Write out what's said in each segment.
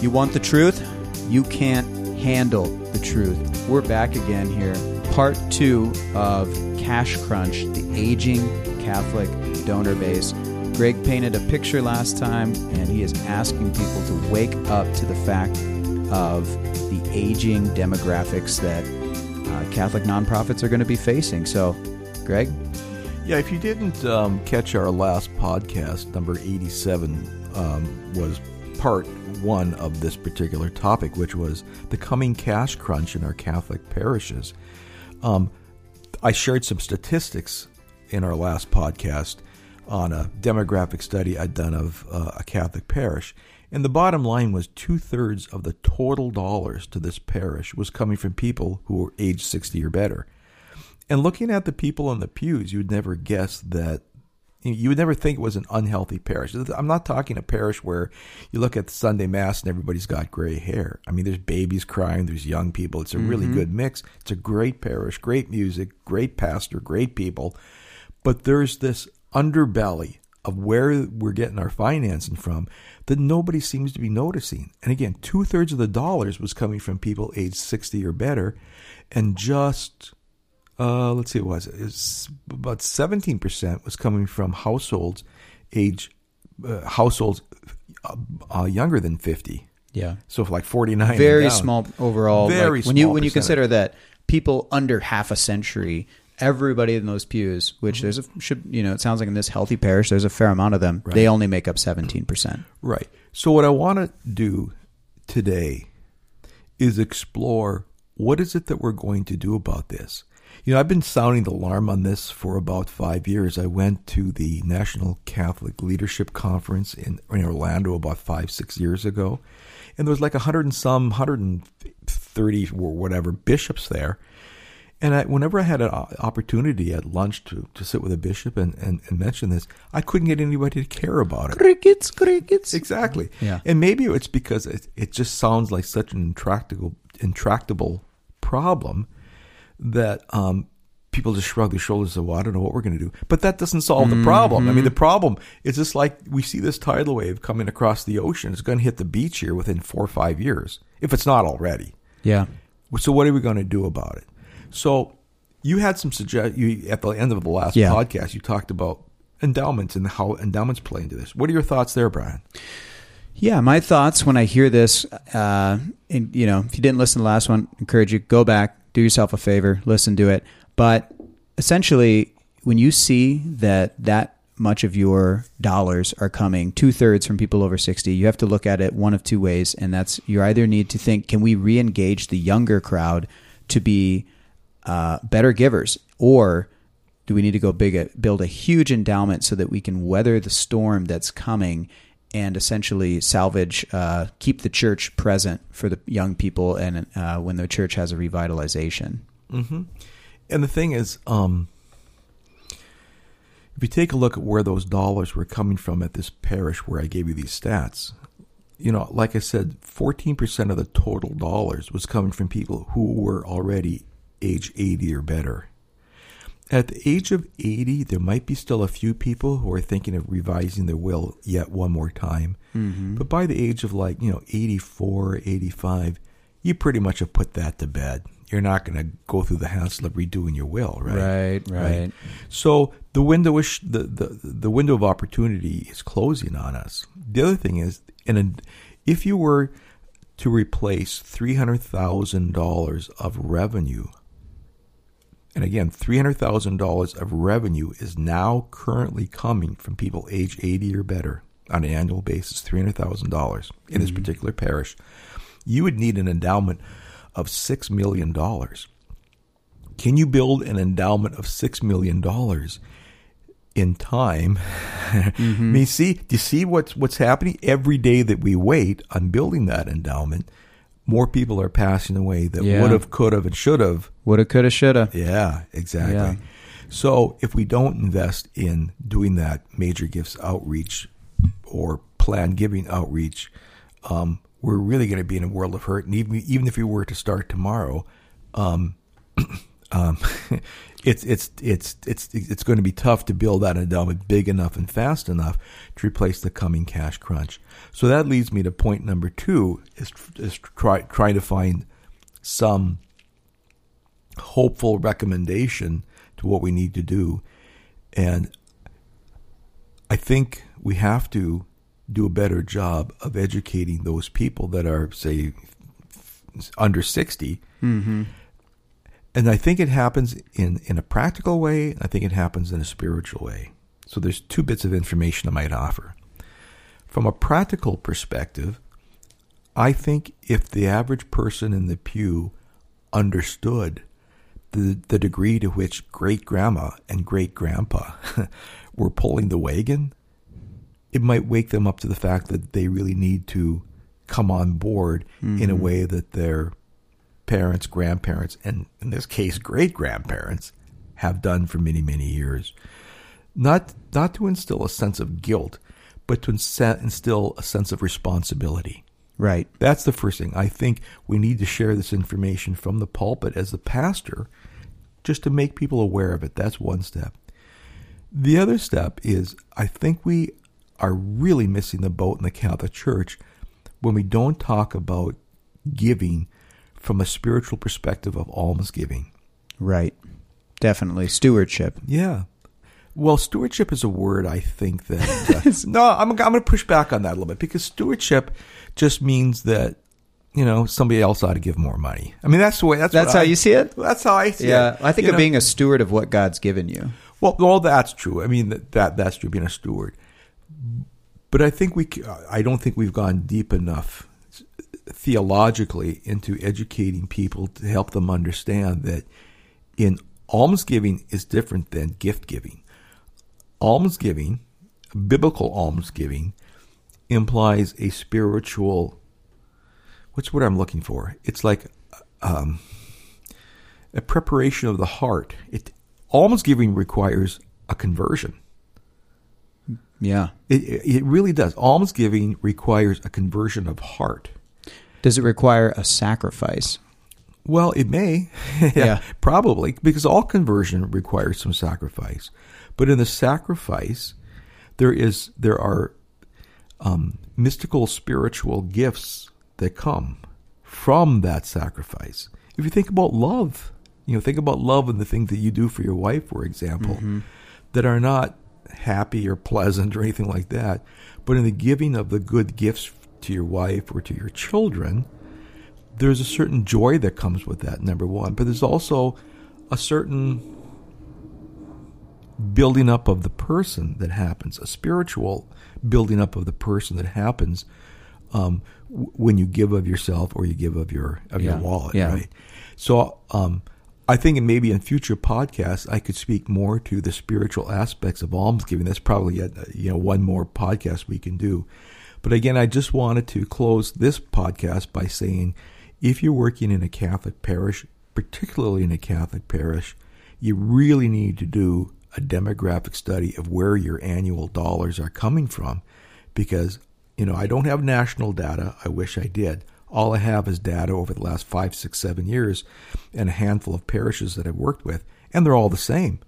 You want the truth? You can't handle the truth. We're back again here. Part two of Cash Crunch, the aging Catholic donor base. Greg painted a picture last time, and he is asking people to wake up to the fact of the aging demographics that uh, Catholic nonprofits are going to be facing. So, Greg? Yeah, if you didn't um, catch our last podcast, number 87 um, was part one of this particular topic, which was the coming cash crunch in our Catholic parishes. Um, I shared some statistics in our last podcast on a demographic study I'd done of uh, a Catholic parish. And the bottom line was two thirds of the total dollars to this parish was coming from people who were age 60 or better. And looking at the people in the pews, you would never guess that you would never think it was an unhealthy parish. I'm not talking a parish where you look at Sunday Mass and everybody's got gray hair. I mean, there's babies crying, there's young people. It's a really mm-hmm. good mix. It's a great parish, great music, great pastor, great people. But there's this underbelly of where we're getting our financing from that nobody seems to be noticing. And again, two thirds of the dollars was coming from people aged 60 or better, and just uh, let's see, what was it? It's about 17% was coming from households age uh, households uh, uh younger than 50. Yeah. So for like 49 Very small overall. Very like when you when you consider that people under half a century everybody in those pews, which mm-hmm. there's a should you know, it sounds like in this healthy parish, there's a fair amount of them. Right. They only make up seventeen percent. Right. So what I want to do today is explore what is it that we're going to do about this. You know, I've been sounding the alarm on this for about five years. I went to the National Catholic Leadership Conference in, in Orlando about five, six years ago. And there was like a hundred and some, 130 or whatever bishops there. And I, whenever I had an opportunity at lunch to, to sit with a bishop and, and, and mention this, I couldn't get anybody to care about it. Crickets, crickets. Exactly. Yeah. And maybe it's because it, it just sounds like such an intractable, intractable problem that um, people just shrug their shoulders and say, well, I don't know what we're going to do. But that doesn't solve the problem. Mm-hmm. I mean, the problem is just like we see this tidal wave coming across the ocean. It's going to hit the beach here within four or five years, if it's not already. Yeah. So what are we going to do about it? So you had some suggest you at the end of the last yeah. podcast. You talked about endowments and how endowments play into this. What are your thoughts there, Bryan? Yeah, my thoughts when I hear this, uh, and, you know, if you didn't listen to the last one, I encourage you go back, do yourself a favor, listen to it. But essentially, when you see that that much of your dollars are coming two thirds from people over 60, you have to look at it one of two ways. And that's you either need to think, can we re engage the younger crowd to be uh, better givers? Or do we need to go big, build a huge endowment so that we can weather the storm that's coming and essentially salvage, uh, keep the church present for the young people and uh, when the church has a revitalization. Mm-hmm. And the thing is, um, if you take a look at where those dollars were coming from at this parish where I gave you these stats, you know, like I said, 14% of the total dollars was coming from people who were already age 80 or better. At the age of 80, there might be still a few people who are thinking of revising their will yet one more time. Mm-hmm. But by the age of like, you know, 84, 85, you pretty much have put that to bed. You're not going to go through the hassle of redoing your will, right? Right, right. right? So the window is the, the the window of opportunity is closing on us. The other thing is, and if you were to replace three hundred thousand dollars of revenue and again, $300,000 of revenue is now currently coming from people age 80 or better on an annual basis, $300,000 in mm-hmm. this particular parish. You would need an endowment of $6 million. Can you build an endowment of $6 million in time? Mm-hmm. I mean, see, do you see what's, what's happening? Every day that we wait on building that endowment, more people are passing away that yeah. would have, could have, and should have. Would have, could have, should have. Yeah, exactly. Yeah. So if we don't invest in doing that major gifts outreach or plan giving outreach, um, we're really going to be in a world of hurt. And even, even if we were to start tomorrow, um, um, it's it's it's it's it's going to be tough to build that endowment big enough and fast enough to replace the coming cash crunch. So that leads me to point number two: is is try try to find some hopeful recommendation to what we need to do, and I think we have to do a better job of educating those people that are, say, under 60. Mm-hmm. And I think it happens in, in a practical way. I think it happens in a spiritual way. So there's two bits of information I might offer. From a practical perspective, I think if the average person in the pew understood the, the degree to which great grandma and great grandpa were pulling the wagon, it might wake them up to the fact that they really need to come on board mm-hmm. in a mm-hmm. way that their parents, grandparents, and in this case, great grandparents have done for many, many years. Not, not to instill a sense of guilt, but to instill a sense of responsibility. Right. That's the first thing. I think we need to share this information from the pulpit as the pastor just to make people aware of it. That's one step. The other step is I think we are really missing the boat in the Catholic Church when we don't talk about giving from a spiritual perspective of almsgiving. Right. Definitely. Stewardship. Yeah. Well, stewardship is a word I think that. Uh, no, I'm, I'm going to push back on that a little bit because stewardship just means that you know somebody else ought to give more money. I mean, that's the way. That's that's how I, you see it. That's how I see yeah, it. Yeah, I think you of know? being a steward of what God's given you. Well, all that's true. I mean, that, that that's true. Being a steward, but I think we. I don't think we've gone deep enough theologically into educating people to help them understand that in almsgiving is different than gift giving. Almsgiving, biblical almsgiving, implies a spiritual. What's what I'm looking for? It's like um, a preparation of the heart. It almsgiving requires a conversion. Yeah. It, it really does. Almsgiving requires a conversion of heart. Does it require a sacrifice? Well, it may. yeah, yeah, Probably, because all conversion requires some sacrifice. But in the sacrifice, there is there are um, mystical spiritual gifts that come from that sacrifice. If you think about love, you know, think about love and the things that you do for your wife, for example, mm-hmm. that are not happy or pleasant or anything like that, but in the giving of the good gifts to your wife or to your children, there's a certain joy that comes with that, number one. But there's also a certain building up of the person that happens, a spiritual building up of the person that happens um, w- when you give of yourself or you give of your of yeah. your wallet, yeah. right? So um, I think maybe in future podcasts I could speak more to the spiritual aspects of almsgiving. That's probably yet you know one more podcast we can do. But again, I just wanted to close this podcast by saying, if you're working in a Catholic parish, particularly in a Catholic parish, you really need to do a demographic study of where your annual dollars are coming from, because you know I don't have national data. I wish I did all I have is data over the last five, six, seven years and a handful of parishes that I've worked with, and they're all the same.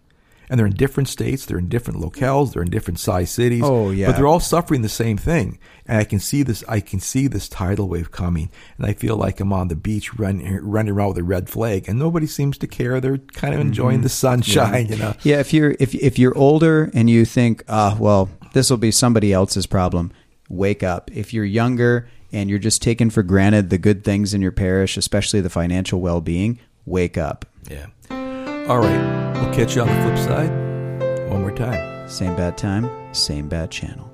And they're in different states, they're in different locales, they're in different size cities. Oh yeah. But they're all suffering the same thing. And I can see this I can see this tidal wave coming. And I feel like I'm on the beach running running around with a red flag and nobody seems to care. They're kind of enjoying mm-hmm. the sunshine, yeah. you know. Yeah, if you're if if you're older and you think, ah, well, this will be somebody else's problem, wake up. If you're younger and you're just taking for granted the good things in your parish, especially the financial well being, wake up. Yeah. All right. We'll catch you on the flip side one more time. Same bad time, same bad channel.